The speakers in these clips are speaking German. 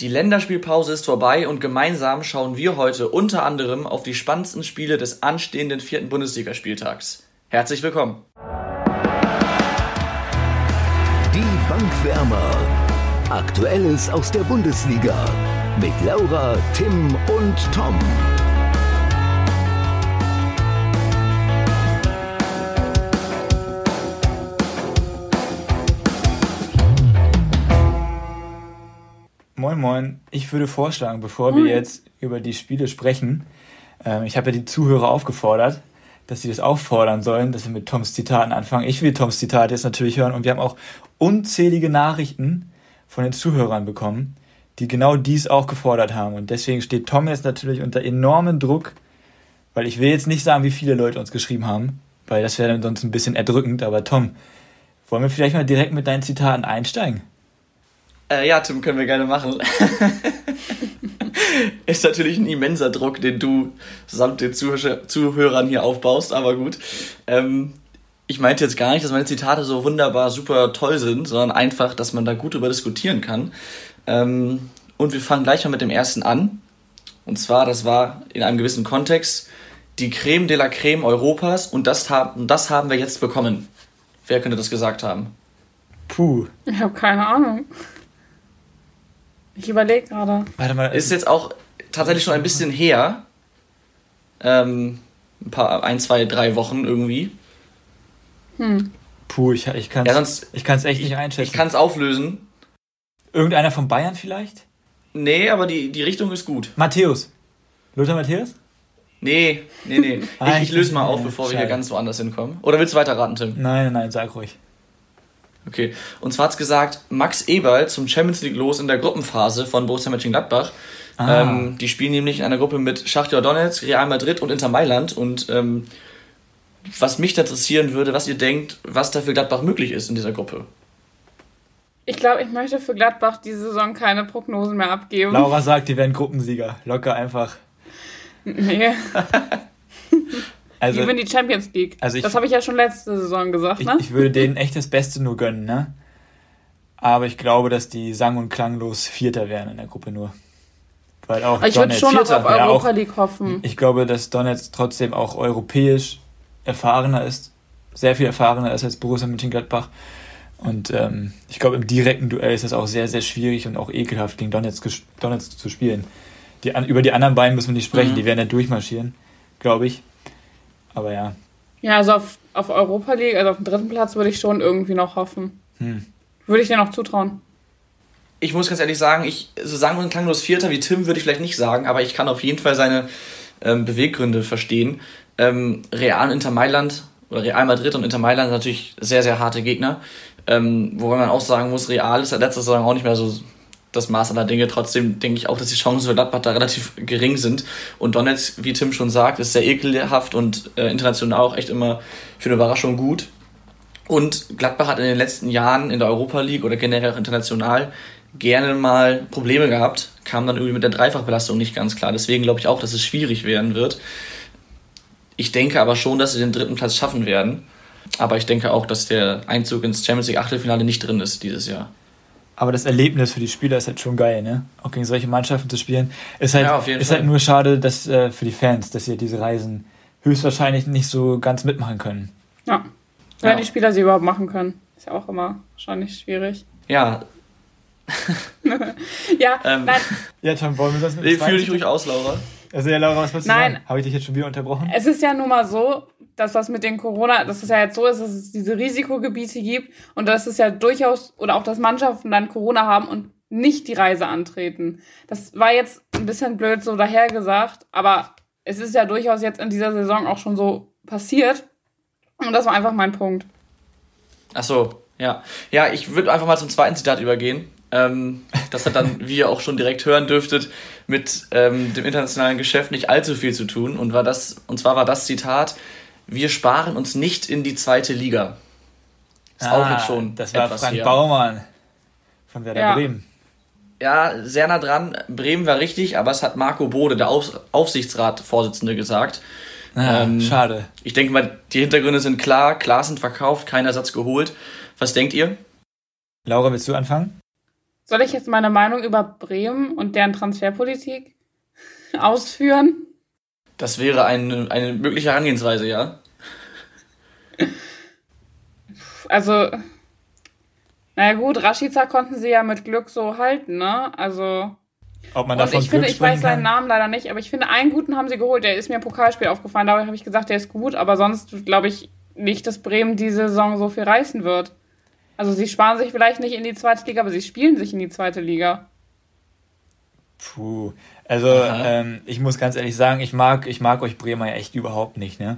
Die Länderspielpause ist vorbei und gemeinsam schauen wir heute unter anderem auf die spannendsten Spiele des anstehenden vierten Bundesligaspieltags. Herzlich willkommen. Die Bankwärmer. Aktuelles aus der Bundesliga mit Laura, Tim und Tom. Moin Moin, ich würde vorschlagen, bevor wir jetzt über die Spiele sprechen, ähm, ich habe ja die Zuhörer aufgefordert, dass sie das auffordern sollen, dass wir mit Toms Zitaten anfangen. Ich will Toms Zitat jetzt natürlich hören und wir haben auch unzählige Nachrichten von den Zuhörern bekommen, die genau dies auch gefordert haben. Und deswegen steht Tom jetzt natürlich unter enormem Druck, weil ich will jetzt nicht sagen, wie viele Leute uns geschrieben haben, weil das wäre dann sonst ein bisschen erdrückend. Aber Tom, wollen wir vielleicht mal direkt mit deinen Zitaten einsteigen? Äh, ja, Tim, können wir gerne machen. ist natürlich ein immenser Druck, den du samt den Zuhörern hier aufbaust, aber gut. Ähm, ich meinte jetzt gar nicht, dass meine Zitate so wunderbar super toll sind, sondern einfach, dass man da gut drüber diskutieren kann. Ähm, und wir fangen gleich mal mit dem ersten an. Und zwar, das war in einem gewissen Kontext die Creme de la Creme Europas und das, haben, das haben wir jetzt bekommen. Wer könnte das gesagt haben? Puh. Ich habe keine Ahnung. Ich überlege gerade. Warte mal. Ist jetzt auch tatsächlich schon ein bisschen her. Ähm, ein paar, ein, zwei, drei Wochen irgendwie. Hm. Puh, ich, ich kann es ja, echt nicht einschätzen. Ich kann es auflösen. Irgendeiner von Bayern vielleicht? Nee, aber die, die Richtung ist gut. Matthäus. Lothar Matthäus? Nee, nee, nee. Ah, ich, ich löse mal auf, bevor Schade. wir hier ganz woanders hinkommen. Oder willst du weiter raten, Tim? Nein, nein, sag ruhig. Okay. Und zwar hat es gesagt, Max Eberl zum Champions League los in der Gruppenphase von Borussia Mönchengladbach. Ah. Ähm, die spielen nämlich in einer Gruppe mit Schachtja Donetsk, Real Madrid und Inter Mailand. Und ähm, was mich da interessieren würde, was ihr denkt, was da für Gladbach möglich ist in dieser Gruppe. Ich glaube, ich möchte für Gladbach diese Saison keine Prognosen mehr abgeben. Laura sagt, die werden Gruppensieger. Locker einfach. Nee. Also, die gewinnen die Champions League. Also ich, das habe ich ja schon letzte Saison gesagt, ne? Ich, ich, würde denen echt das Beste nur gönnen, ne? Aber ich glaube, dass die sang- und klanglos Vierter wären in der Gruppe nur. Weil auch ich würde schon Vierter, auf Europa ja, League hoffen. Ich glaube, dass Donetsk trotzdem auch europäisch erfahrener ist. Sehr viel erfahrener ist als Borussia Mönchengladbach. Und ähm, ich glaube, im direkten Duell ist es auch sehr, sehr schwierig und auch ekelhaft, gegen Donetsk, Donetsk zu spielen. Die, über die anderen beiden müssen wir nicht sprechen, mhm. die werden ja durchmarschieren, glaube ich. Aber ja. Ja, also auf, auf Europa League, also auf dem dritten Platz würde ich schon irgendwie noch hoffen. Hm. Würde ich dir noch zutrauen. Ich muss ganz ehrlich sagen, ich, so sagen wir ein klanglos Vierter wie Tim würde ich vielleicht nicht sagen, aber ich kann auf jeden Fall seine ähm, Beweggründe verstehen. Ähm, Real und Inter Mailand oder Real Madrid und Inter Mailand sind natürlich sehr, sehr harte Gegner. Ähm, wobei man auch sagen muss, Real ist ja letzte Saison auch nicht mehr so das Maß aller Dinge. Trotzdem denke ich auch, dass die Chancen für Gladbach da relativ gering sind. Und Donetsk, wie Tim schon sagt, ist sehr ekelhaft und äh, international auch echt immer für eine Überraschung gut. Und Gladbach hat in den letzten Jahren in der Europa League oder generell auch international gerne mal Probleme gehabt, kam dann irgendwie mit der Dreifachbelastung nicht ganz klar. Deswegen glaube ich auch, dass es schwierig werden wird. Ich denke aber schon, dass sie den dritten Platz schaffen werden. Aber ich denke auch, dass der Einzug ins Champions League Achtelfinale nicht drin ist dieses Jahr. Aber das Erlebnis für die Spieler ist halt schon geil, ne? Auch gegen solche Mannschaften zu spielen. Ist halt, ja, ist halt nur schade, dass äh, für die Fans, dass sie diese Reisen höchstwahrscheinlich nicht so ganz mitmachen können. Ja. Wenn ja. die Spieler sie überhaupt machen können. Ist ja auch immer wahrscheinlich schwierig. Ja. ja, ähm, nein. Ja, Tom, wollen wir das mit nee, Fühl dich ruhig aus, Laura. Also ja, Laura, was willst du Nein. sagen? Habe ich dich jetzt schon wieder unterbrochen? Es ist ja nun mal so, dass das mit den Corona, dass es ja jetzt so ist, dass es diese Risikogebiete gibt und dass es ja durchaus, oder auch, dass Mannschaften dann Corona haben und nicht die Reise antreten. Das war jetzt ein bisschen blöd so dahergesagt, aber es ist ja durchaus jetzt in dieser Saison auch schon so passiert. Und das war einfach mein Punkt. Ach so, ja. Ja, ich würde einfach mal zum zweiten Zitat übergehen. Ähm, das hat dann, wie ihr auch schon direkt hören dürftet, mit ähm, dem internationalen Geschäft nicht allzu viel zu tun. Und, war das, und zwar war das Zitat, wir sparen uns nicht in die zweite Liga. Ist ah, auch jetzt schon. Das war Frank hier. Baumann von Werder ja. Bremen. Ja, sehr nah dran. Bremen war richtig, aber es hat Marco Bode, der Auf Aufsichtsratsvorsitzende, gesagt. Ah, ähm, schade. Ich denke mal, die Hintergründe sind klar. Klar sind verkauft, kein Ersatz geholt. Was denkt ihr? Laura, willst du anfangen? Soll ich jetzt meine Meinung über Bremen und deren Transferpolitik ausführen? Das wäre eine, eine mögliche Herangehensweise, ja. Also, naja gut, Rashica konnten sie ja mit Glück so halten, ne? Also. Ob man davon ich finde, ich weiß seinen Namen leider nicht, aber ich finde, einen guten haben sie geholt. Der ist mir im Pokalspiel aufgefallen, dabei habe ich gesagt, der ist gut, aber sonst glaube ich nicht, dass Bremen diese Saison so viel reißen wird. Also sie sparen sich vielleicht nicht in die zweite Liga, aber sie spielen sich in die zweite Liga. Puh. Also ähm, ich muss ganz ehrlich sagen, ich mag, ich mag euch Bremer ja echt überhaupt nicht, ne?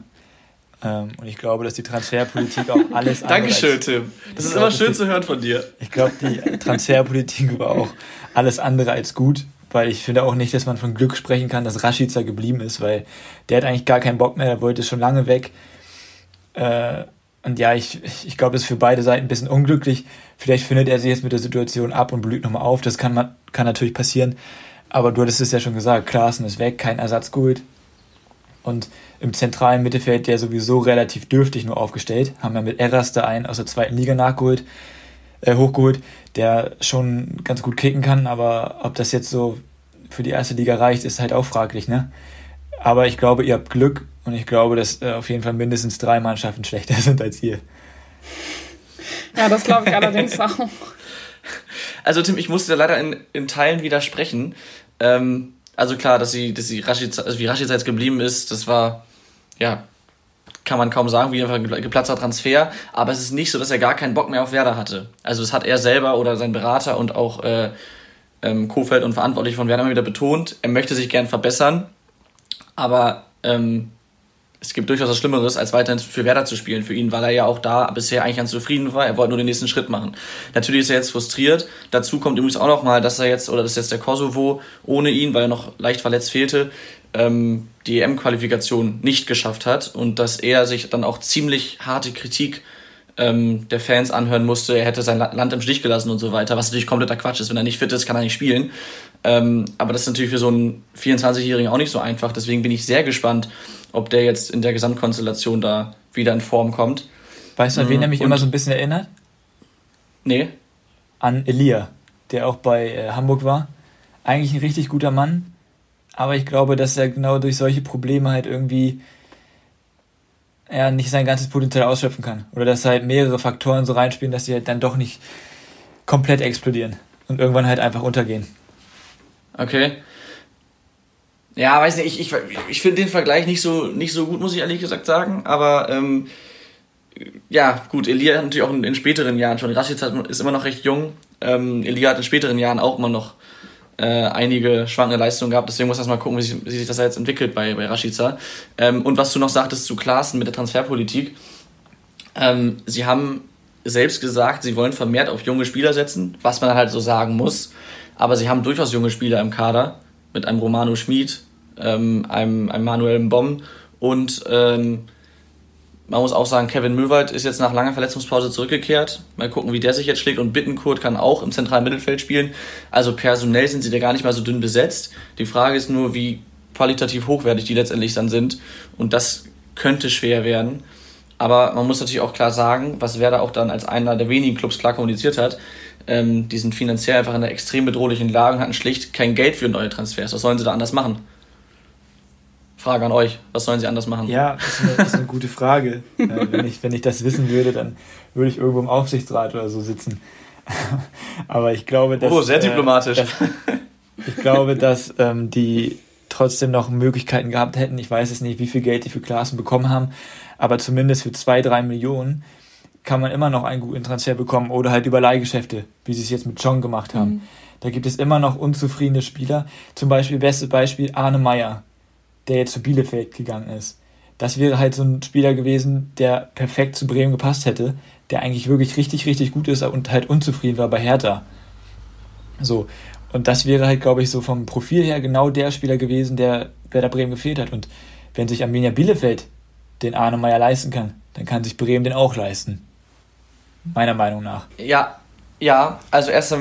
Ähm, und ich glaube, dass die Transferpolitik auch alles andere. Dankeschön, als, Tim. Das ist immer schön die, zu hören von dir. Ich glaube, die Transferpolitik war auch alles andere als gut, weil ich finde auch nicht, dass man von Glück sprechen kann, dass Rashica geblieben ist, weil der hat eigentlich gar keinen Bock mehr, der wollte schon lange weg. Äh, und ja, ich, ich glaube, das ist für beide Seiten ein bisschen unglücklich. Vielleicht findet er sich jetzt mit der Situation ab und blüht nochmal auf. Das kann, man, kann natürlich passieren. Aber du hattest es ja schon gesagt, Klaassen ist weg, kein Ersatz geholt. Und im zentralen Mittelfeld der sowieso relativ dürftig nur aufgestellt. Haben wir mit Eras da einen aus der zweiten Liga nachgeholt, äh, hochgeholt, der schon ganz gut kicken kann, aber ob das jetzt so für die erste Liga reicht, ist halt auch fraglich, ne? Aber ich glaube, ihr habt Glück und ich glaube, dass äh, auf jeden Fall mindestens drei Mannschaften schlechter sind als ihr. Ja, das glaube ich allerdings auch. Also Tim, ich musste da leider in, in Teilen widersprechen. Ähm, also klar, dass sie, dass sie Rashica, also wie Rashica jetzt geblieben ist, das war, ja, kann man kaum sagen, wie einfach ein geplatzter Transfer. Aber es ist nicht so, dass er gar keinen Bock mehr auf Werder hatte. Also das hat er selber oder sein Berater und auch äh, ähm, Kofeld und Verantwortlich von Werder immer wieder betont. Er möchte sich gern verbessern, aber ähm, es gibt durchaus was Schlimmeres, als weiterhin für Werder zu spielen für ihn, weil er ja auch da bisher eigentlich ganz zufrieden war. Er wollte nur den nächsten Schritt machen. Natürlich ist er jetzt frustriert. Dazu kommt übrigens auch noch mal, dass er jetzt, oder dass jetzt der Kosovo ohne ihn, weil er noch leicht verletzt fehlte, ähm, die EM-Qualifikation nicht geschafft hat und dass er sich dann auch ziemlich harte Kritik ähm, der Fans anhören musste, er hätte sein Land im Stich gelassen und so weiter, was natürlich kompletter Quatsch ist. Wenn er nicht fit ist, kann er nicht spielen. Ähm, aber das ist natürlich für so einen 24-Jährigen auch nicht so einfach. Deswegen bin ich sehr gespannt, ob der jetzt in der Gesamtkonstellation da wieder in Form kommt. Weißt du, an wen er mich und immer so ein bisschen erinnert? Nee. An Elia, der auch bei äh, Hamburg war. Eigentlich ein richtig guter Mann, aber ich glaube, dass er genau durch solche Probleme halt irgendwie ja, nicht sein ganzes Potenzial ausschöpfen kann. Oder dass halt mehrere Faktoren so reinspielen, dass sie halt dann doch nicht komplett explodieren und irgendwann halt einfach untergehen. Okay. Ja, weiß nicht, ich, ich, ich finde den Vergleich nicht so, nicht so gut, muss ich ehrlich gesagt sagen. Aber ähm, ja, gut, Elia hat natürlich auch in, in späteren Jahren schon. Rashic ist immer noch recht jung. Ähm, Elia hat in späteren Jahren auch immer noch äh, einige schwankende Leistungen gehabt. Deswegen muss man mal gucken, wie sich, wie sich das jetzt entwickelt bei, bei Rashica. Ähm, und was du noch sagtest zu Klaassen mit der Transferpolitik. Ähm, sie haben selbst gesagt, sie wollen vermehrt auf junge Spieler setzen, was man halt so sagen muss. Aber sie haben durchaus junge Spieler im Kader mit einem Romano Schmid, ähm, einem, einem Manuel Bomb und ähm, man muss auch sagen, Kevin Möwald ist jetzt nach langer Verletzungspause zurückgekehrt. Mal gucken, wie der sich jetzt schlägt. Und Bittenkurt kann auch im zentralen Mittelfeld spielen. Also personell sind sie da gar nicht mal so dünn besetzt. Die Frage ist nur, wie qualitativ hochwertig die letztendlich dann sind. Und das könnte schwer werden. Aber man muss natürlich auch klar sagen, was Werder auch dann als einer der wenigen Clubs klar kommuniziert hat, ähm, die sind finanziell einfach in einer extrem bedrohlichen Lage und hatten schlicht kein Geld für neue Transfers. Was sollen sie da anders machen? Frage an euch, was sollen sie anders machen? Ja, das ist eine, das ist eine gute Frage. äh, wenn, ich, wenn ich das wissen würde, dann würde ich irgendwo im Aufsichtsrat oder so sitzen. Aber ich glaube, dass. Oh, sehr äh, diplomatisch. Äh, dass, ich glaube, dass ähm, die trotzdem noch Möglichkeiten gehabt hätten. Ich weiß es nicht, wie viel Geld die für Klassen bekommen haben, aber zumindest für zwei, drei Millionen kann man immer noch einen guten Transfer bekommen oder halt über Leihgeschäfte, wie sie es jetzt mit John gemacht haben. Mhm. Da gibt es immer noch unzufriedene Spieler. Zum Beispiel, bestes Beispiel, Arne Meyer, der jetzt zu Bielefeld gegangen ist. Das wäre halt so ein Spieler gewesen, der perfekt zu Bremen gepasst hätte, der eigentlich wirklich richtig, richtig gut ist und halt unzufrieden war bei Hertha. So. Und das wäre halt, glaube ich, so vom Profil her genau der Spieler gewesen, der Werder Bremen gefehlt hat. Und wenn sich Arminia Bielefeld den Arne Meyer leisten kann, dann kann sich Bremen den auch leisten meiner Meinung nach. Ja, ja, also erst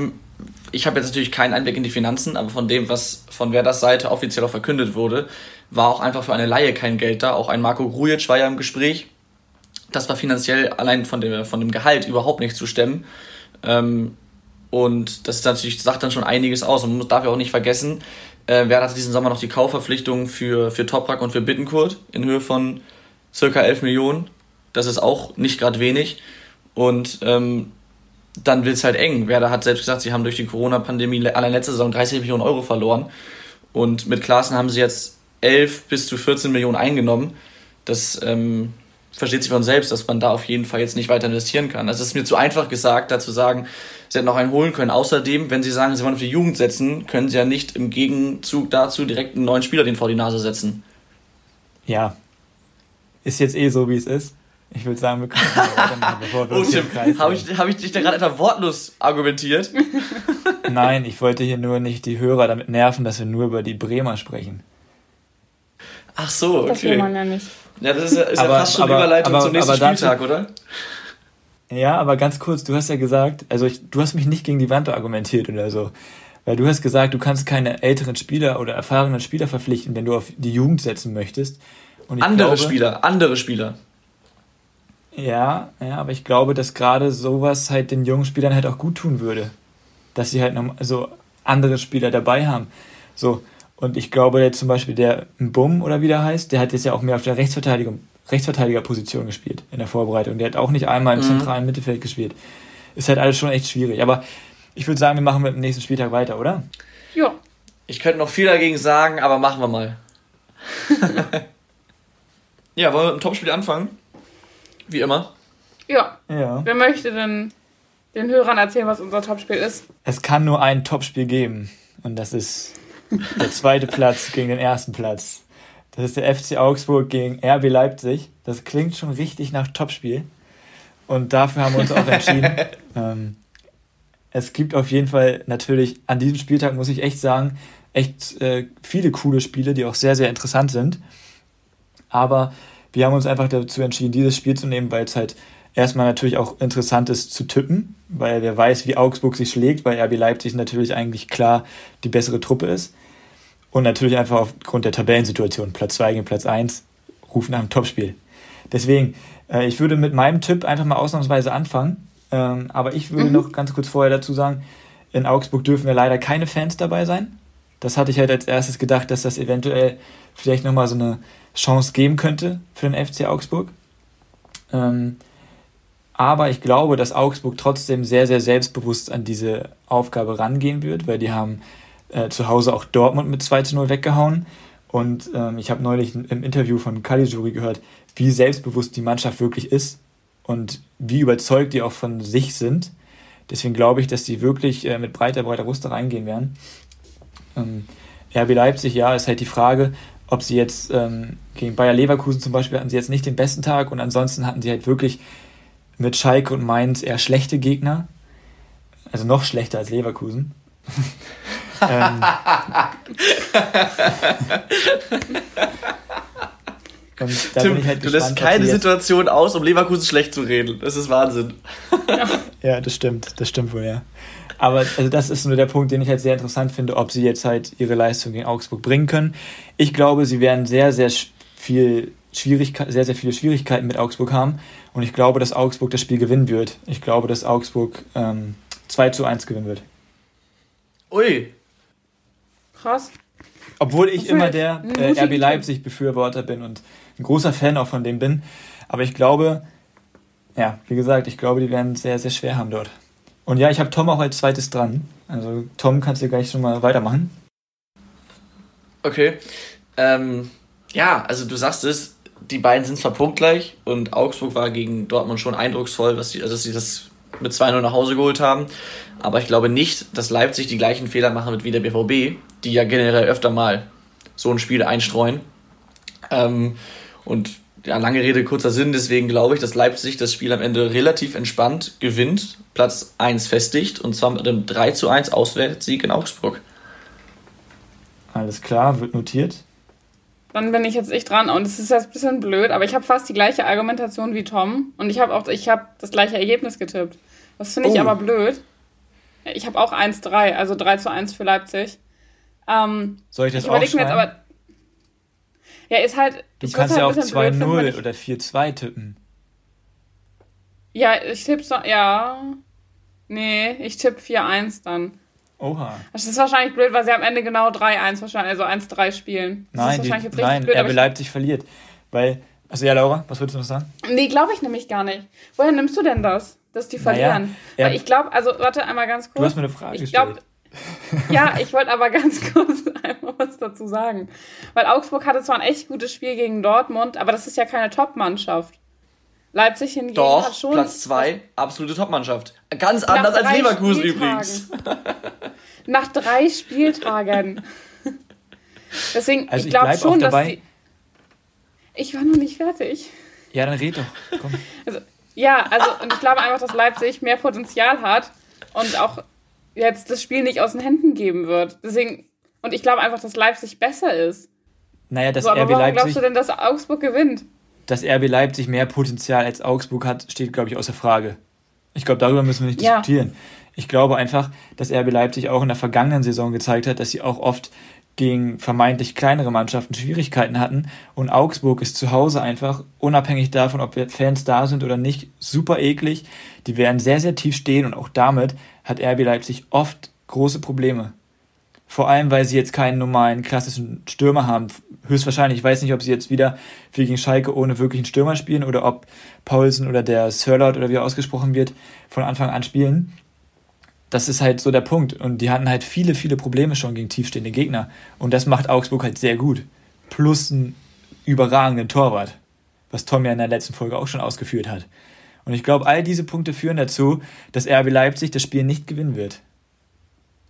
ich habe jetzt natürlich keinen Einblick in die Finanzen, aber von dem, was von Werders Seite offiziell auch verkündet wurde, war auch einfach für eine Laie kein Geld da. Auch ein Marco Grujic war ja im Gespräch. Das war finanziell allein von dem, von dem Gehalt überhaupt nicht zu stemmen. Ähm, Und das natürlich, sagt dann schon einiges aus. Und man darf ja auch nicht vergessen, äh, Werder hatte diesen Sommer noch die Kaufverpflichtung für, für Toprak und für Bittenkurt in Höhe von circa 11 Millionen. Das ist auch nicht gerade wenig. Und ähm, dann wird es halt eng. Werder hat selbst gesagt, sie haben durch die Corona-Pandemie allein letzte Saison 30 Millionen Euro verloren. Und mit Klaassen haben sie jetzt 11 bis zu 14 Millionen eingenommen. Das ähm, versteht sich von selbst, dass man da auf jeden Fall jetzt nicht weiter investieren kann. Also es ist mir zu einfach gesagt, da zu sagen, sie hätten noch einen holen können. Außerdem, wenn sie sagen, sie wollen auf die Jugend setzen, können sie ja nicht im Gegenzug dazu direkt einen neuen Spieler den vor die Nase setzen. Ja. Ist jetzt eh so, wie es ist. Ich würde sagen, wir können weitermachen, bevor wir oh, uns hier Tim, habe ich, hab ich dich da gerade etwa wortlos argumentiert? Nein, ich wollte hier nur nicht die Hörer damit nerven, dass wir nur über die Bremer sprechen. Ach so, okay. Das will man ja nicht. Ja, das ist, ist aber, ja fast schon aber, Überleitung aber, zum nächsten Spieltag, dazu, oder? Ja, aber ganz kurz, du hast ja gesagt, also ich, du hast mich nicht gegen die Wand argumentiert oder so. Weil du hast gesagt, du kannst keine älteren Spieler oder erfahrenen Spieler verpflichten, wenn du auf die Jugend setzen möchtest. andere glaube, Spieler, andere Spieler. Ja, ja, aber ich glaube, dass gerade sowas halt den jungen Spielern halt auch gut tun würde. Dass sie halt noch so andere Spieler dabei haben. So, und ich glaube, der zum Beispiel der Bum oder wie der heißt, der hat jetzt ja auch mehr auf der Rechtsverteidigung, Rechtsverteidigerposition gespielt in der Vorbereitung. Der hat auch nicht einmal im mhm. zentralen Mittelfeld gespielt. Ist halt alles schon echt schwierig. Aber ich würde sagen, wir machen mit dem nächsten Spieltag weiter, oder? Ja. Ich könnte noch viel dagegen sagen, aber machen wir mal. ja, wollen wir mit dem Topspiel anfangen? Wie immer. Ja. ja. Wer möchte denn den Hörern erzählen, was unser Topspiel ist? Es kann nur ein Topspiel geben. Und das ist der zweite Platz gegen den ersten Platz. Das ist der FC Augsburg gegen RB Leipzig. Das klingt schon richtig nach Topspiel. Und dafür haben wir uns auch entschieden. ähm, es gibt auf jeden Fall natürlich an diesem Spieltag, muss ich echt sagen, echt äh, viele coole Spiele, die auch sehr, sehr interessant sind. Aber wir haben uns einfach dazu entschieden, dieses Spiel zu nehmen, weil es halt erstmal natürlich auch interessant ist zu tippen, weil wer weiß, wie Augsburg sich schlägt, weil RB Leipzig natürlich eigentlich klar die bessere Truppe ist. Und natürlich einfach aufgrund der Tabellensituation, Platz 2 gegen Platz 1, rufen nach einem Topspiel. Deswegen, äh, ich würde mit meinem Tipp einfach mal ausnahmsweise anfangen. Ähm, aber ich würde mhm. noch ganz kurz vorher dazu sagen, in Augsburg dürfen wir leider keine Fans dabei sein. Das hatte ich halt als erstes gedacht, dass das eventuell vielleicht nochmal so eine Chance geben könnte für den FC Augsburg. Ähm, aber ich glaube, dass Augsburg trotzdem sehr, sehr selbstbewusst an diese Aufgabe rangehen wird, weil die haben äh, zu Hause auch Dortmund mit 2 zu 0 weggehauen. Und ähm, ich habe neulich im Interview von Caligiuri gehört, wie selbstbewusst die Mannschaft wirklich ist und wie überzeugt die auch von sich sind. Deswegen glaube ich, dass die wirklich äh, mit breiter, breiter Brust reingehen werden. Ähm, RB Leipzig, ja, ist halt die Frage, ob sie jetzt ähm, gegen Bayer Leverkusen zum Beispiel hatten sie jetzt nicht den besten Tag und ansonsten hatten sie halt wirklich mit Schalke und Mainz eher schlechte Gegner. Also noch schlechter als Leverkusen. ähm, Tim, halt du lässt keine Situation aus, um Leverkusen schlecht zu reden. Das ist Wahnsinn. ja, das stimmt. Das stimmt wohl, ja. Aber also das ist nur der Punkt, den ich halt sehr interessant finde, ob sie jetzt halt ihre Leistung gegen Augsburg bringen können. Ich glaube, sie werden sehr, sehr viel Schwierigkeit, sehr, sehr viele Schwierigkeiten mit Augsburg haben. Und ich glaube, dass Augsburg das Spiel gewinnen wird. Ich glaube, dass Augsburg ähm, 2 zu 1 gewinnen wird. Ui. Krass. Obwohl ich immer der äh, RB Leipzig-Befürworter bin und ein großer Fan auch von dem bin. Aber ich glaube, ja, wie gesagt, ich glaube, die werden es sehr, sehr schwer haben dort. Und ja, ich habe Tom auch als zweites dran. Also Tom, kannst du gleich schon mal weitermachen. Okay. Ähm, ja, also du sagst es, die beiden sind zwar punktgleich und Augsburg war gegen Dortmund schon eindrucksvoll, was die, also dass sie das mit 2-0 nach Hause geholt haben. Aber ich glaube nicht, dass Leipzig die gleichen Fehler machen wird wie der BVB, die ja generell öfter mal so ein Spiel einstreuen. Ähm, und ja, lange Rede, kurzer Sinn, deswegen glaube ich, dass Leipzig das Spiel am Ende relativ entspannt gewinnt, Platz 1 festigt und zwar mit einem 3 zu 1 Auswärtssieg in Augsburg. Alles klar, wird notiert. Dann bin ich jetzt echt dran und es ist jetzt ein bisschen blöd, aber ich habe fast die gleiche Argumentation wie Tom und ich habe auch ich habe das gleiche Ergebnis getippt. Das finde ich oh. aber blöd. Ich habe auch 1-3, also 3 zu 1 für Leipzig. Ähm, Soll ich das ich mir jetzt aber ja, ist halt. Du kannst ja auch 2-0 oder 4-2 tippen. Ja, ich tipp's noch. Ja. Nee, ich tippe 4-1 dann. Oha. Das ist wahrscheinlich blöd, weil sie am Ende genau 3-1 wahrscheinlich, also 1-3 spielen. Das Nein, ist die, wahrscheinlich jetzt richtig nein blöd, aber RB Leipzig verliert. Weil, also ja, Laura, was würdest du noch sagen? Nee, glaube ich nämlich gar nicht. Woher nimmst du denn das, dass die Naja, verlieren? er- Weil ich glaube, also warte einmal ganz kurz. Du hast mir eine Frage ich gestellt. Ja, ich wollte aber ganz kurz einmal was dazu sagen. Weil Augsburg hatte zwar ein echt gutes Spiel gegen Dortmund, aber das ist ja keine Top-Mannschaft. Leipzig hingegen hat Doch, schon. Platz 2, absolute Topmannschaft. Ganz nach anders als Leverkusen Spieltagen. übrigens. Nach drei Spieltagen. Deswegen, Also ich ich glaube schon, dass die. Ich war noch nicht fertig. Ja, dann red doch. Komm. Ja, also und ich glaube einfach, dass Leipzig mehr Potenzial hat und auch jetzt das Spiel nicht aus den Händen geben wird. Deswegen, und ich glaube einfach, dass Leipzig besser ist. Naja, dass So, aber RB warum glaubst Leipzig, du denn, dass Augsburg gewinnt? dass RB Leipzig mehr Potenzial als Augsburg hat, steht, glaube ich, außer Frage. Ich glaube, darüber müssen wir nicht Ja. diskutieren. Ich glaube einfach, dass RB Leipzig auch in der vergangenen Saison gezeigt hat, dass sie auch oft gegen vermeintlich kleinere Mannschaften Schwierigkeiten hatten. Und Augsburg ist zu Hause einfach, unabhängig davon, ob Fans da sind oder nicht, super eklig. Die werden sehr, sehr tief stehen und auch damit hat RB Leipzig oft große Probleme. Vor allem, weil sie jetzt keinen normalen klassischen Stürmer haben. Höchstwahrscheinlich. Ich weiß nicht, ob sie jetzt wieder wie gegen Schalke ohne wirklichen Stürmer spielen oder ob Paulsen oder der Sirlot oder wie er ausgesprochen wird, von Anfang an spielen. Das ist halt so der Punkt. Und die hatten halt viele, viele Probleme schon gegen tiefstehende Gegner. Und das macht Augsburg halt sehr gut. Plus einen überragenden Torwart. Was Tom ja in der letzten Folge auch schon ausgeführt hat. Und ich glaube, all diese Punkte führen dazu, dass RB Leipzig das Spiel nicht gewinnen wird.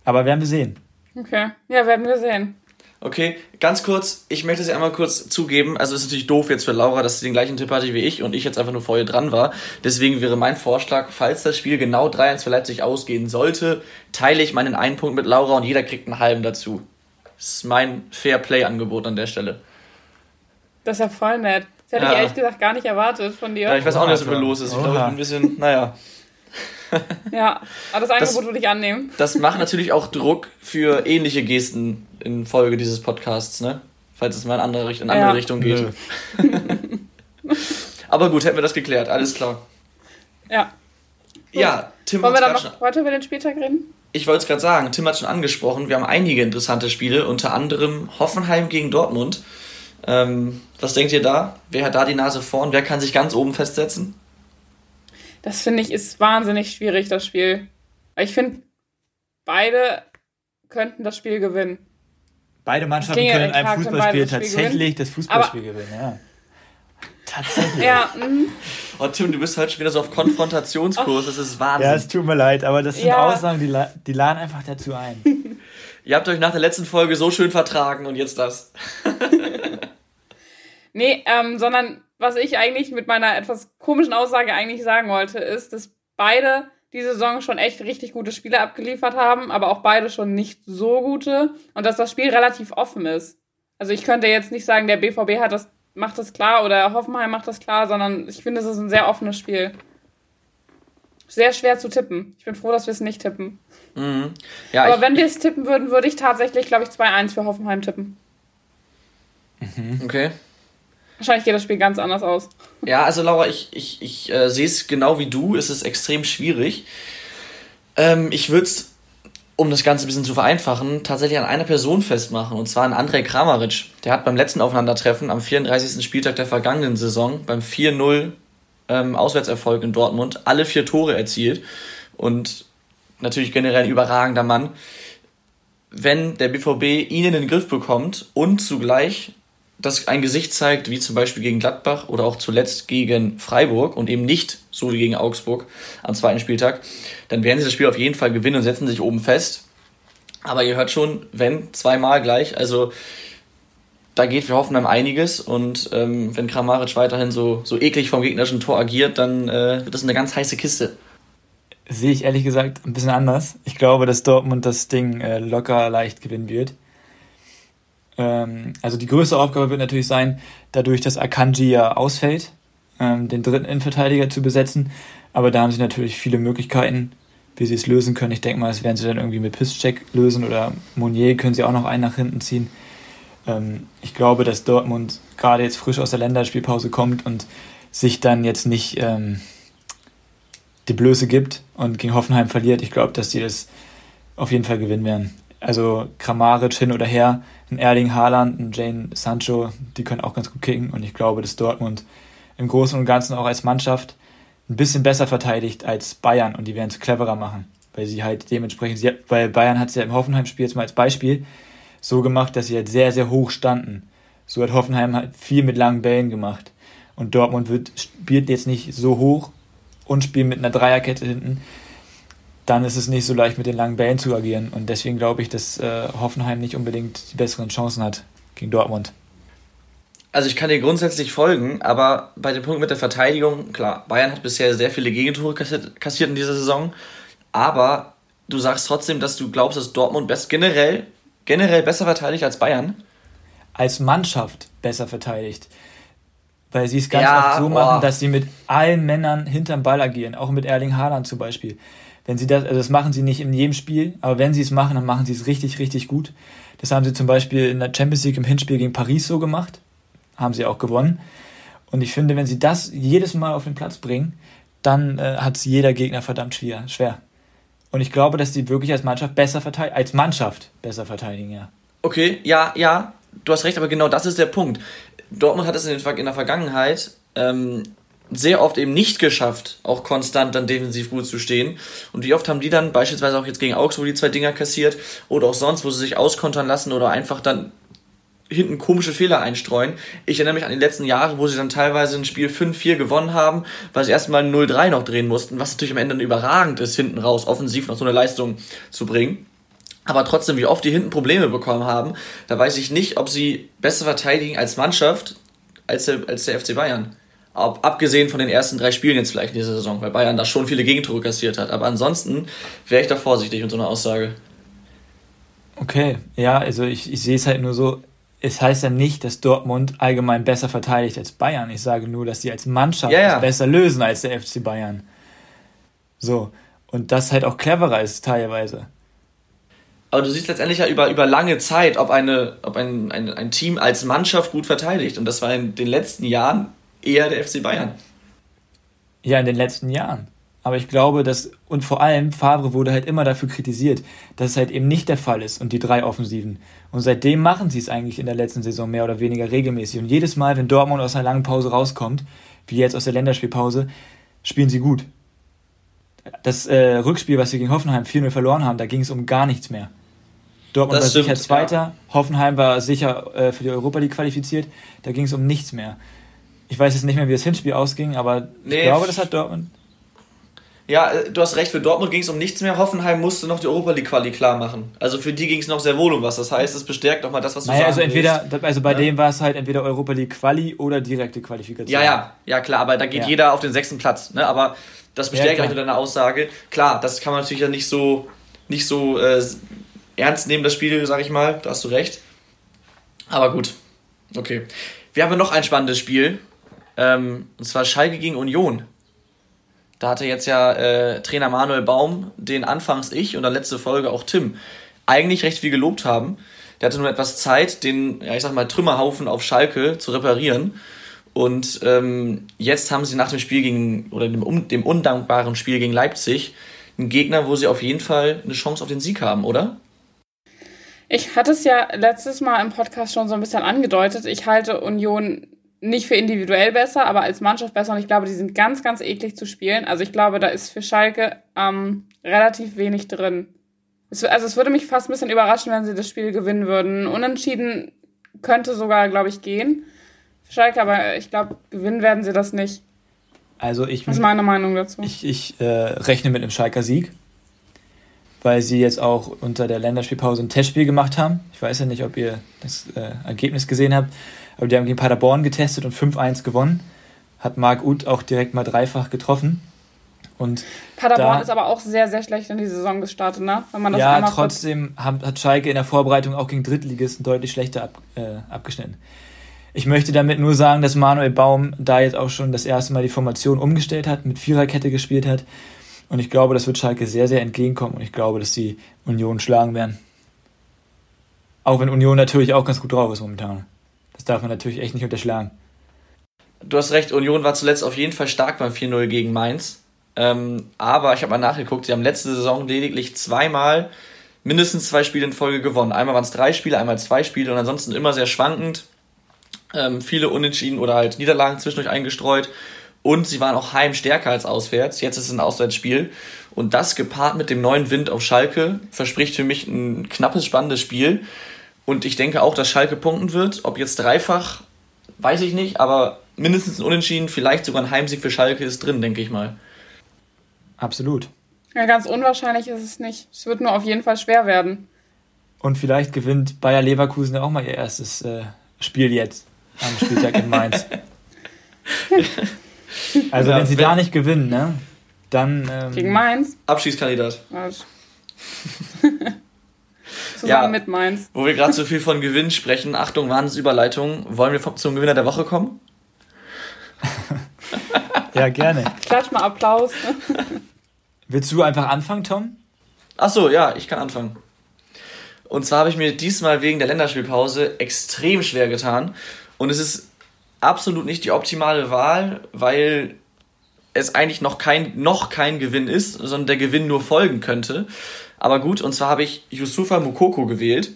Aber werden wir sehen. Okay, ja, werden wir sehen. Okay, ganz kurz, ich möchte es ja einmal kurz zugeben. Also ist natürlich doof jetzt für Laura, dass sie den gleichen Tipp hatte wie ich und ich jetzt einfach nur vor ihr dran war. Deswegen wäre mein Vorschlag, falls das Spiel genau 3-1 für Leipzig ausgehen sollte, teile ich meinen einen Punkt mit Laura und jeder kriegt einen halben dazu. Das ist mein Fair Play-Angebot an der Stelle. Das ist ja voll nett. Das hätte Ja. ich ehrlich gesagt gar nicht erwartet von dir. Ja, ich weiß auch nicht, was mit los ist. Ich glaube, ich Oha. bin ein bisschen, naja. Ja, aber das Angebot würde ich annehmen. Das macht natürlich auch Druck für ähnliche Gesten in Folge dieses Podcasts, ne? Falls es mal in andere, in andere Ja. Richtung geht. Aber gut, hätten wir das geklärt, alles klar. Ja. Ja, Tim Wollen wir dann noch schon, weiter über den Spieltag reden? ich wollte es gerade sagen, Tim hat schon angesprochen, wir haben einige interessante Spiele, unter anderem Hoffenheim gegen Dortmund. Ähm, was denkt ihr da? Wer hat da die Nase vorn? Wer kann sich ganz oben festsetzen? Das finde ich ist wahnsinnig schwierig, das Spiel. Ich finde, beide könnten das Spiel gewinnen. Beide Mannschaften ging ja können ein Fußballspiel beide das Spiel tatsächlich das Fußballspiel gewinnen, ja. Tatsächlich. Ja, mhm. Oh, Tim, du bist heute schon wieder so auf Konfrontationskurs, das ist Wahnsinn. Ja, es tut mir leid, aber das sind Ja. Aussagen, die, la die laden einfach dazu ein. Ihr habt euch nach der letzten Folge so schön vertragen und jetzt das. Nee, ähm, sondern was ich eigentlich mit meiner etwas komischen Aussage eigentlich sagen wollte, ist, dass beide die Saison schon echt richtig gute Spiele abgeliefert haben, aber auch beide schon nicht so gute und dass das Spiel relativ offen ist. Also ich könnte jetzt nicht sagen, der BVB hat das, macht das klar oder Hoffenheim macht das klar, sondern ich finde, es ist ein sehr offenes Spiel. Sehr schwer zu tippen. Ich bin froh, dass wir es nicht tippen. Mhm. Ja, Aber ich, wenn wir es tippen würden, würde ich tatsächlich, glaube ich, 2-1 für Hoffenheim tippen. okay. Wahrscheinlich geht das Spiel ganz anders aus. Ja, also Laura, ich, ich, ich äh, sehe es genau wie du. Es ist extrem schwierig. Ähm, ich würde es, um das Ganze ein bisschen zu vereinfachen, tatsächlich an einer Person festmachen. Und zwar an Andrej Kramaric. Der hat beim letzten Aufeinandertreffen am 34. Spieltag der vergangenen Saison beim 4-0 ähm, Auswärtserfolg in Dortmund alle vier Tore erzielt. Und natürlich generell ein überragender Mann. Wenn der BVB ihn in den Griff bekommt und zugleich das ein Gesicht zeigt, wie zum Beispiel gegen Gladbach oder auch zuletzt gegen Freiburg und eben nicht so wie gegen Augsburg am zweiten Spieltag, dann werden sie das Spiel auf jeden Fall gewinnen und setzen sich oben fest. Aber ihr hört schon, wenn, zweimal gleich, also da geht für Hoffenheim einiges und ähm, wenn Kramaric weiterhin so, so eklig vom gegnerischen Tor agiert, dann äh, wird das eine ganz heiße Kiste. Sehe ich ehrlich gesagt ein bisschen anders. Ich glaube, dass Dortmund das Ding äh, locker leicht gewinnen wird. Ähm, also die größte Aufgabe wird natürlich sein, dadurch, dass Akanji ja ausfällt, ähm, den dritten Innenverteidiger zu besetzen. Aber da haben sie natürlich viele Möglichkeiten, wie sie es lösen können. Ich denke mal, das werden sie dann irgendwie mit Piszczek lösen oder Monier können sie auch noch einen nach hinten ziehen. Ähm, ich glaube, dass Dortmund gerade jetzt frisch aus der Länderspielpause kommt und sich dann jetzt nicht ähm, die Blöße gibt und gegen Hoffenheim verliert. Ich glaube, dass die das auf jeden Fall gewinnen werden. Also Kramaric hin oder her, ein Erling Haaland, ein Jane Sancho, die können auch ganz gut kicken. Und ich glaube, dass Dortmund im Großen und Ganzen auch als Mannschaft ein bisschen besser verteidigt als Bayern. Und die werden es cleverer machen, weil sie halt dementsprechend, sie, weil Bayern hat es ja im Hoffenheim-Spiel jetzt mal als Beispiel so gemacht, dass sie halt sehr, sehr hoch standen. So hat Hoffenheim halt viel mit langen Bällen gemacht. Und Dortmund wird, spielt jetzt nicht so hoch und spielt mit einer Dreierkette hinten, dann ist es nicht so leicht mit den langen Bällen zu agieren und deswegen glaube ich, dass äh, Hoffenheim nicht unbedingt die besseren Chancen hat gegen Dortmund. Also ich kann dir grundsätzlich folgen, aber bei dem Punkt mit der Verteidigung, klar, Bayern hat bisher sehr viele Gegentore kassiert, in dieser Saison, aber du sagst trotzdem, dass du glaubst, dass Dortmund best generell, generell besser verteidigt als Bayern? Als Mannschaft besser verteidigt. Weil sie es ganz ja, oft so boah. machen, dass sie mit allen Männern hinterm Ball agieren, auch mit Erling Haaland zum Beispiel. Wenn sie das, also das machen sie nicht in jedem Spiel, aber wenn sie es machen, dann machen sie es richtig, richtig gut. Das haben sie zum Beispiel in der Champions League im Hinspiel gegen Paris so gemacht haben sie auch gewonnen. Und ich finde, wenn sie das jedes Mal auf den Platz bringen, dann äh, hat es jeder Gegner verdammt schwer, schwer. Und ich glaube, dass die wirklich als Mannschaft besser verteidigen, als Mannschaft besser verteidigen, ja. Okay, ja, ja, du hast recht, aber genau das ist der Punkt. Dortmund hat es in, in der Vergangenheit ähm, sehr oft eben nicht geschafft, auch konstant dann defensiv gut zu stehen. Und wie oft haben die dann beispielsweise auch jetzt gegen Augsburg die zwei Dinger kassiert oder auch sonst, wo sie sich auskontern lassen oder einfach dann hinten komische Fehler einstreuen. Ich erinnere mich an die letzten Jahre, wo sie dann teilweise ein Spiel 5-4 gewonnen haben, weil sie erstmal 0-3 noch drehen mussten, was natürlich am Ende überragend ist, hinten raus offensiv noch so eine Leistung zu bringen. Aber trotzdem, wie oft die hinten Probleme bekommen haben, da weiß ich nicht, ob sie besser verteidigen als Mannschaft als der, als der FC Bayern. Ob, abgesehen von den ersten drei Spielen jetzt vielleicht in dieser Saison, weil Bayern da schon viele Gegentore kassiert hat. Aber ansonsten wäre ich da vorsichtig mit so einer Aussage. Okay, ja, also ich, ich sehe es halt nur so, es heißt ja nicht, dass Dortmund allgemein besser verteidigt als Bayern. Ich sage nur, dass sie als Mannschaft ja, ja. besser lösen als der FC Bayern. So. Und das halt auch cleverer ist teilweise. Aber du siehst letztendlich ja über, über lange Zeit, ob, eine, ob ein, ein, ein Team als Mannschaft gut verteidigt. Und das war in den letzten Jahren eher der FC Bayern. Ja, in den letzten Jahren. Aber ich glaube, dass, und vor allem, Favre wurde halt immer dafür kritisiert, dass es halt eben nicht der Fall ist und die drei Offensiven. Und seitdem machen sie es eigentlich in der letzten Saison mehr oder weniger regelmäßig. Und jedes Mal, wenn Dortmund aus einer langen Pause rauskommt, wie jetzt aus der Länderspielpause, spielen sie gut. Das äh, Rückspiel, was sie gegen Hoffenheim 4-0 verloren haben, da ging es um gar nichts mehr. Dortmund das war stimmt, sicher Zweiter, ja. Hoffenheim war sicher äh, für die Europa League qualifiziert, da ging es um nichts mehr. Ich weiß jetzt nicht mehr, wie das Hinspiel ausging, aber nee, ich glaube, das hat Dortmund. Ja, äh, du hast recht, für Dortmund ging es um nichts mehr. Hoffenheim musste noch die Europa League Quali klar machen. Also für die ging es noch sehr wohl um was. Das heißt, es bestärkt nochmal das, was du naja, sagst. Also entweder, also bei ja. dem war es halt entweder Europa League Quali oder direkte Qualifikation. Ja, ja, ja klar, aber da geht ja. jeder auf den sechsten Platz. Ne? Aber das bestärkt ja, halt deine Aussage. Klar, das kann man natürlich ja nicht so, nicht so äh, ernst nehmen, das Spiel, sag ich mal. Da hast du recht. Aber gut. Okay. Wir haben noch ein spannendes Spiel. Ähm, und zwar Schalke gegen Union. Da hatte jetzt ja äh, Trainer Manuel Baum, den anfangs ich und dann letzte Folge auch Tim, eigentlich recht viel gelobt haben. Der hatte nur etwas Zeit, den, ja, ich sag mal, Trümmerhaufen auf Schalke zu reparieren. Und ähm, jetzt haben sie nach dem Spiel gegen, oder dem, dem undankbaren Spiel gegen Leipzig, einen Gegner, wo sie auf jeden Fall eine Chance auf den Sieg haben, oder? Ich hatte es ja letztes Mal im Podcast schon so ein bisschen angedeutet. Ich halte Union nicht für individuell besser, aber als Mannschaft besser. Und ich glaube, die sind ganz, ganz eklig zu spielen. Also ich glaube, da ist für Schalke ähm, relativ wenig drin. Es, also es würde mich fast ein bisschen überraschen, wenn sie das Spiel gewinnen würden. Unentschieden könnte sogar, glaube ich, gehen. Für Schalke, aber ich glaube, gewinnen werden sie das nicht. Also ich. Was ist meine Meinung dazu? Ich, ich äh, rechne mit einem Schalker Sieg, weil sie jetzt auch unter der Länderspielpause ein Testspiel gemacht haben. Ich weiß ja nicht, ob ihr das äh, Ergebnis gesehen habt. Aber die haben gegen Paderborn getestet und 5-1 gewonnen. Hat Marc Uth auch direkt mal dreifach getroffen. Und Paderborn da, ist aber auch sehr, sehr schlecht in die Saison gestartet, ne? Wenn man das ja, trotzdem hat, hat Schalke in der Vorbereitung auch gegen Drittligisten deutlich schlechter ab, äh, abgeschnitten. Ich möchte damit nur sagen, dass Manuel Baum da jetzt auch schon das erste Mal die Formation umgestellt hat, mit Viererkette gespielt hat. Und ich glaube, das wird Schalke sehr, sehr entgegenkommen. Und ich glaube, dass die Union schlagen werden. Auch wenn Union natürlich auch ganz gut drauf ist momentan. Das darf man natürlich echt nicht unterschlagen. Du hast recht, Union war zuletzt auf jeden Fall stark beim 4-0 gegen Mainz. Ähm, aber ich habe mal nachgeguckt, sie haben letzte Saison lediglich zweimal mindestens zwei Spiele in Folge gewonnen. Einmal waren es drei Spiele, einmal zwei Spiele und ansonsten immer sehr schwankend. Ähm, viele Unentschieden oder halt Niederlagen zwischendurch eingestreut. Und sie waren auch heim stärker als auswärts. Jetzt ist es ein Auswärtsspiel. Und das gepaart mit dem neuen Wind auf Schalke verspricht für mich ein knappes, spannendes Spiel. Und ich denke auch, dass Schalke punkten wird. Ob jetzt dreifach, weiß ich nicht, aber mindestens ein Unentschieden, vielleicht sogar ein Heimsieg für Schalke ist drin, denke ich mal. Absolut. Ja, ganz unwahrscheinlich ist es nicht. Es wird nur auf jeden Fall schwer werden. Und vielleicht gewinnt Bayer Leverkusen ja auch mal ihr erstes äh, Spiel jetzt am Spieltag in Mainz. also ja, wenn sie wenn da nicht gewinnen, ne? Dann. Ähm, Gegen Mainz? Abschießkandidat. Zusammen ja, mit Mainz. Wo wir gerade so viel von Gewinn sprechen, Achtung, Wahnsinnsüberleitung. Wollen wir zum Gewinner der Woche kommen? ja, gerne. Klatsch mal Applaus. Willst du einfach anfangen, Tom? Ach so, ja, ich kann anfangen. Und zwar habe ich mir diesmal wegen der Länderspielpause extrem schwer getan. Und es ist absolut nicht die optimale Wahl, weil es eigentlich noch kein, noch kein Gewinn ist, sondern der Gewinn nur folgen könnte. Aber gut, und zwar habe ich Yusufa Mukoko gewählt.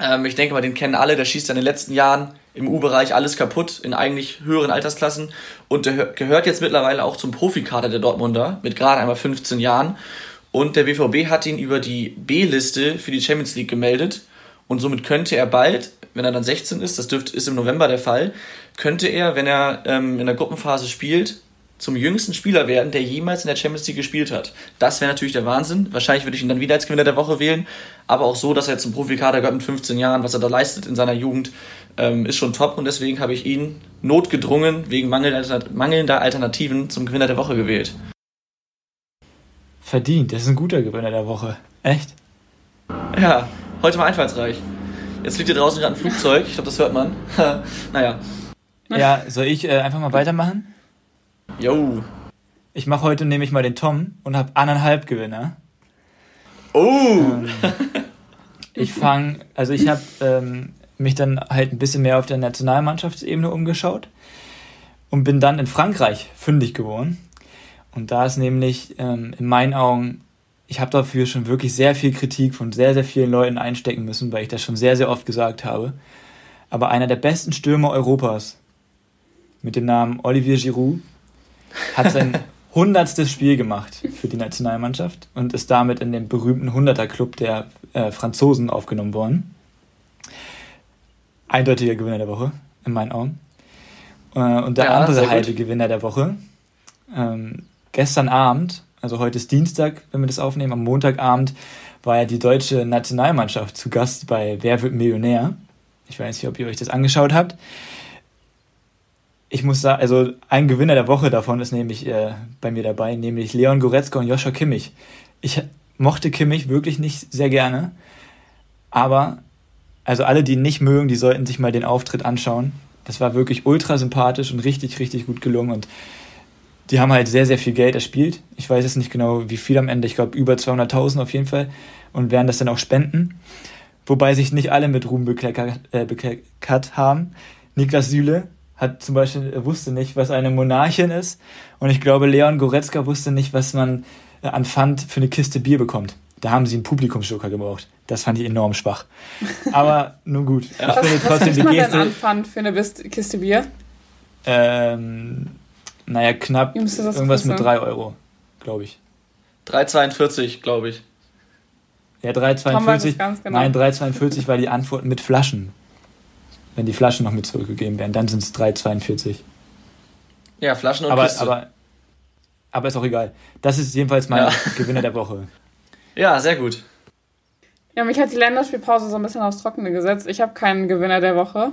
Ähm, ich denke mal, den kennen alle, der schießt in den letzten Jahren im U-Bereich alles kaputt in eigentlich höheren Altersklassen und der gehört jetzt mittlerweile auch zum Profikader der Dortmunder mit gerade einmal 15 Jahren. Und der BVB hat ihn über die B-Liste für die Champions League gemeldet und somit könnte er bald, wenn er dann 16 ist, das dürfte, ist im November der Fall, könnte er, wenn er ähm, in der Gruppenphase spielt, zum jüngsten Spieler werden, der jemals in der Champions League gespielt hat. Das wäre natürlich der Wahnsinn. Wahrscheinlich würde ich ihn dann wieder als Gewinner der Woche wählen. Aber auch so, dass er zum Profikader gehört mit 15 Jahren, was er da leistet in seiner Jugend, ähm, ist schon top. Und deswegen habe ich ihn notgedrungen wegen mangelnder Alternativen zum Gewinner der Woche gewählt. Verdient. Das ist ein guter Gewinner der Woche. Echt? Ja, heute mal einfallsreich. Jetzt fliegt hier draußen gerade ein Flugzeug. Ich glaube, das hört man. naja. Ja, soll ich äh, einfach mal weitermachen? Jo. Ich mache heute nämlich mal den Tom und habe anderthalb Gewinner. Oh! Ähm, ich fange, also ich habe ähm, mich dann halt ein bisschen mehr auf der Nationalmannschaftsebene umgeschaut und bin dann in Frankreich fündig geworden. Und da ist nämlich ähm, in meinen Augen, ich habe dafür schon wirklich sehr viel Kritik von sehr, sehr vielen Leuten einstecken müssen, weil ich das schon sehr, sehr oft gesagt habe. Aber einer der besten Stürmer Europas mit dem Namen Olivier Giroud hat sein hundertstes Spiel gemacht für die Nationalmannschaft und ist damit in den berühmten Hunderter-Club der äh, Franzosen aufgenommen worden. Eindeutiger Gewinner der Woche, in meinen Augen. Äh, und der ja, andere halbe Gewinner der Woche, ähm, gestern Abend, also heute ist Dienstag, wenn wir das aufnehmen, am Montagabend war ja die deutsche Nationalmannschaft zu Gast bei Wer wird Millionär? Ich weiß nicht, ob ihr euch das angeschaut habt ich muss sagen, also ein Gewinner der Woche davon ist nämlich äh, bei mir dabei, nämlich Leon Goretzka und Joshua Kimmich. Ich mochte Kimmich wirklich nicht sehr gerne, aber also alle, die ihn nicht mögen, die sollten sich mal den Auftritt anschauen. Das war wirklich ultra sympathisch und richtig, richtig gut gelungen und die haben halt sehr, sehr viel Geld erspielt. Ich weiß jetzt nicht genau, wie viel am Ende. Ich glaube, über 200.000 auf jeden Fall. Und werden das dann auch spenden. Wobei sich nicht alle mit Ruhm bekleckert, äh, bekleckert haben. Niklas Süle hat zum Beispiel, er wusste nicht, was eine Monarchin ist. Und ich glaube, Leon Goretzka wusste nicht, was man äh, an Pfand für eine Kiste Bier bekommt. Da haben sie einen Publikumsjoker gebraucht. Das fand ich enorm schwach. Aber nun gut. Ja. Ich was, finde trotzdem was die man Geste. Denn an Pfand für eine Kiste Bier? Ähm, naja, knapp irgendwas mit 3 Euro, glaube ich. 3,42, glaube ich. Ja, 3,42. Genau. Nein, 3,42 war die Antwort mit Flaschen wenn die Flaschen noch mit zurückgegeben werden, dann sind es 3,42. Ja, Flaschen und aber, Kiste. Aber, aber ist auch egal. Das ist jedenfalls mein ja. Gewinner der Woche. Ja, sehr gut. Ja, mich hat die Länderspielpause so ein bisschen aufs Trockene gesetzt. Ich habe keinen Gewinner der Woche.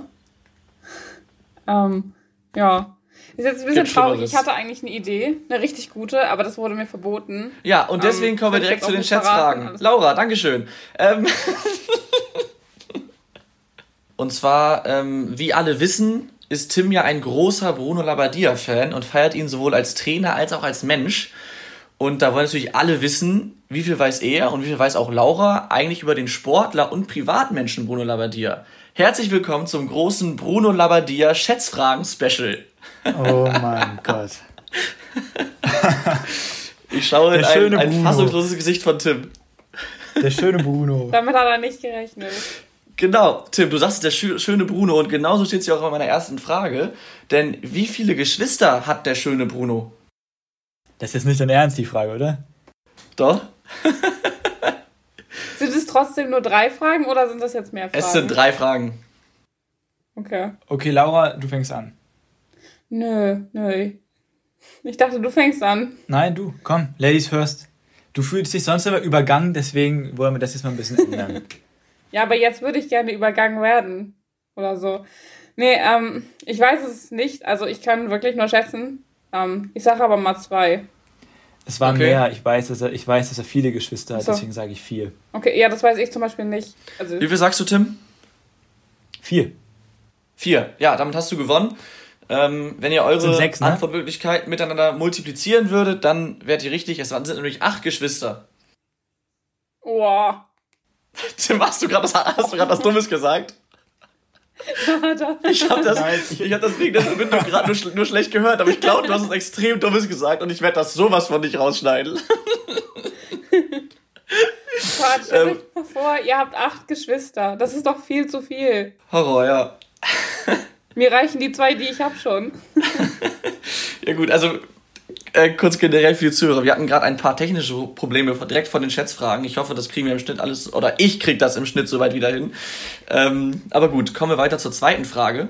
ähm, ja. Ist jetzt ein bisschen traurig. Ich hatte eigentlich eine Idee, eine richtig gute, aber das wurde mir verboten. Ja, und deswegen ähm, kommen wir direkt zu den Schätzfragen. Laura, Dankeschön. Ähm Und zwar, ähm, wie alle wissen, ist Tim ja ein großer Bruno Labbadia-Fan und feiert ihn sowohl als Trainer als auch als Mensch. Und da wollen natürlich alle wissen, wie viel weiß er und wie viel weiß auch Laura eigentlich über den Sportler und Privatmenschen Bruno Labbadia. Herzlich willkommen zum großen Bruno Labbadia Schätzfragen-Special. Oh mein Gott. Ich schaue in Der ein, ein fassungsloses Gesicht von Tim. Der schöne Bruno. Damit hat er nicht gerechnet. Genau, Tim, du sagst der schö- schöne Bruno und genauso steht es ja auch in meiner ersten Frage. Denn wie viele Geschwister hat der schöne Bruno? Das ist jetzt nicht dein Ernst, die Frage, oder? Doch? Sind es trotzdem nur drei Fragen oder sind das jetzt mehr Fragen? Es sind drei Fragen. Okay. Okay, Laura, du fängst an. Nö, nö. Ich dachte, du fängst an. Nein, du, komm, Ladies first. Du fühlst dich sonst immer übergangen, deswegen wollen wir das jetzt mal ein bisschen ändern. Ja, aber jetzt würde ich gerne übergangen werden. Oder so. Nee, ähm, ich weiß es nicht. Also ich kann wirklich nur schätzen. Ähm, ich sage aber mal zwei. Es waren Okay. mehr, ich weiß, dass er, ich weiß, dass er viele Geschwister hat, So. deswegen sage ich vier. Okay, ja, das weiß ich zum Beispiel nicht. Also, Wie viel sagst du, Tim? Vier. Vier. Ja, damit hast du gewonnen. Ähm, wenn ihr eure sechs, ne? Antwortmöglichkeiten miteinander multiplizieren würdet, dann wärt ihr richtig. Es waren- sind nämlich acht Geschwister. oh. Tim, hast du gerade was, hast du gerade was Dummes gesagt? Ich habe das, Nein, ich, hab das wegen der Verbindung gerade nur, nur schlecht gehört, aber ich glaube, du hast was extrem Dummes gesagt und ich werde das sowas von nicht rausschneiden. Quatsch, stellt Ähm. euch mal vor, ihr habt acht Geschwister. Das ist doch viel zu viel. Horror, ja. Mir reichen die zwei, die ich habe schon. Ja gut, also äh, kurz generell für die Zuhörer. Wir hatten gerade ein paar technische Probleme direkt von den Schätzfragen. Ich hoffe, das kriegen wir im Schnitt alles, oder ich krieg das im Schnitt soweit wieder hin. Ähm, aber gut, kommen wir weiter zur zweiten Frage.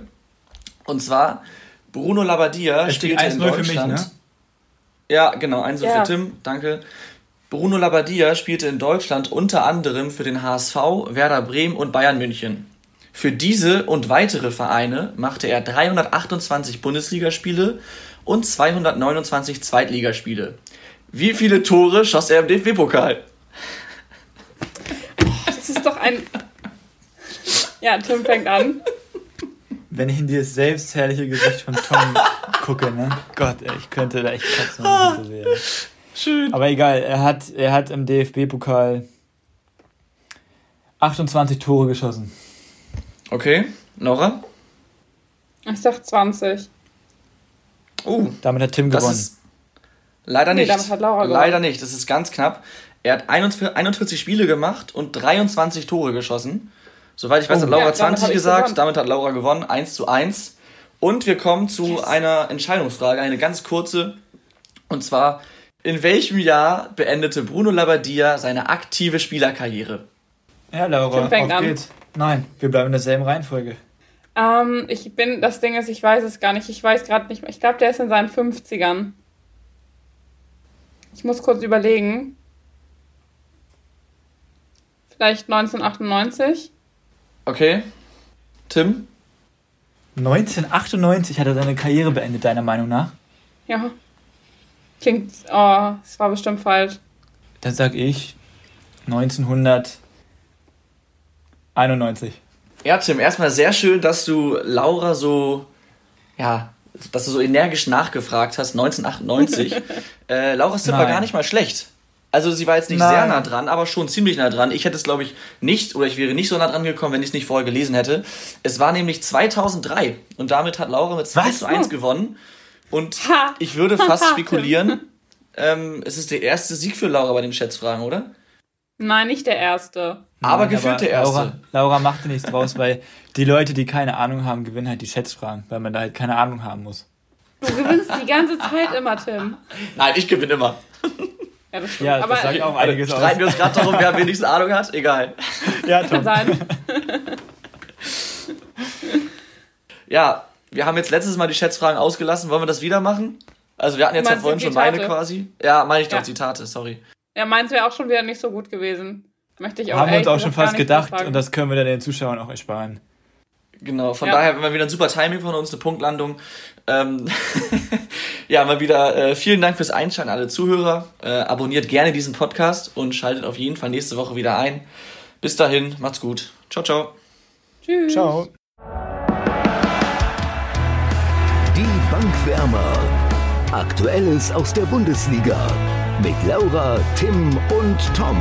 Und zwar, Bruno Labbadia steht spielte in 1-0 für mich, Deutschland. ne? Ja, genau, 1 Ja. für Tim, danke. Bruno Labbadia spielte in Deutschland unter anderem für den HSV, Werder Bremen und Bayern München. Für diese und weitere Vereine machte er 328 Bundesligaspiele und 229 Zweitligaspiele. Wie viele Tore schoss er im DFB-Pokal? Das ist doch ein. Ja, Tim fängt an. Wenn ich in dieses selbstherrliche Gesicht von Tom gucke, ne? Gott, ey, ich könnte da echt kotzen, wenn ich das so sehe. Schön. Aber egal, er hat, er hat im DFB-Pokal 28 Tore geschossen. Okay, Nora? Ich sag 20. Uh, Damit hat Tim das gewonnen. ist leider Nee, nicht. damit hat Laura gewonnen. leider nicht, das ist ganz knapp. Er hat 41 41 Spiele gemacht und 23 Tore geschossen. Soweit ich weiß, Oh. hat Laura Ja, damit 20 hab ich gesagt, gewonnen. damit hat Laura gewonnen, 1 zu 1. Und wir kommen zu Yes. einer Entscheidungsfrage, eine ganz kurze. Und zwar, in welchem Jahr beendete Bruno Labbadia seine aktive Spielerkarriere? Ja, Laura, auf an. geht's. Nein, wir bleiben in derselben Reihenfolge. Ähm, ich bin, das Ding ist, ich weiß es gar nicht. Ich weiß gerade nicht mehr. Ich glaube, der ist in seinen 50ern. Ich muss kurz überlegen. Vielleicht 1998? Okay. Tim? 1998 hat er seine Karriere beendet, deiner Meinung nach? Ja. Klingt, oh, es war bestimmt falsch. Dann sag ich 1991. Ja, Tim, erstmal sehr schön, dass du Laura so, ja, dass du so energisch nachgefragt hast, 1998. äh, Laura's Tipp war Nein. gar nicht mal schlecht. Also sie war jetzt nicht Nein. sehr nah dran, aber schon ziemlich nah dran. Ich hätte es, glaube ich, nicht, oder ich wäre nicht so nah dran gekommen, wenn ich es nicht vorher gelesen hätte. Es war nämlich 2003 und damit hat Laura mit 2 Was? zu 1 gewonnen. Und ich würde fast spekulieren, ähm, es ist der erste Sieg für Laura bei den Schätzfragen, oder? Nein, nicht der erste. Aber Nein, gefühlt der erste. Laura, Laura machte nichts draus, weil die Leute, die keine Ahnung haben, gewinnen halt die Schätzfragen, weil man da halt keine Ahnung haben muss. Du gewinnst die ganze Zeit immer, Tim. Nein, ich gewinne immer. Ja, das stimmt. Ja, das Aber sag ich auch Also, einiges aus. streiten wir uns gerade darum, wer am wenigsten Ahnung hat? Egal. Ja, kann Tom. sein. Ja, wir haben jetzt letztes Mal die Schätzfragen ausgelassen. Wollen wir das wieder machen? Also wir hatten jetzt ja vorhin schon meine quasi. Ja, meine ich doch, Ja. Zitate, sorry. Ja, meins wäre auch schon wieder nicht so gut gewesen. Möchte ich auch Haben wir uns auch schon fast gedacht und das können wir dann den Zuschauern auch ersparen. Genau, von Ja. daher mal wieder ein super Timing von uns, eine Punktlandung. Ähm, ja, mal wieder äh, vielen Dank fürs Einschalten, alle Zuhörer. Äh, abonniert gerne diesen Podcast und schaltet auf jeden Fall nächste Woche wieder ein. Bis dahin, macht's gut. Ciao, ciao. Tschüss. Ciao. Die Bankwärmer. Aktuelles aus der Bundesliga. Mit Laura, Tim und Tom.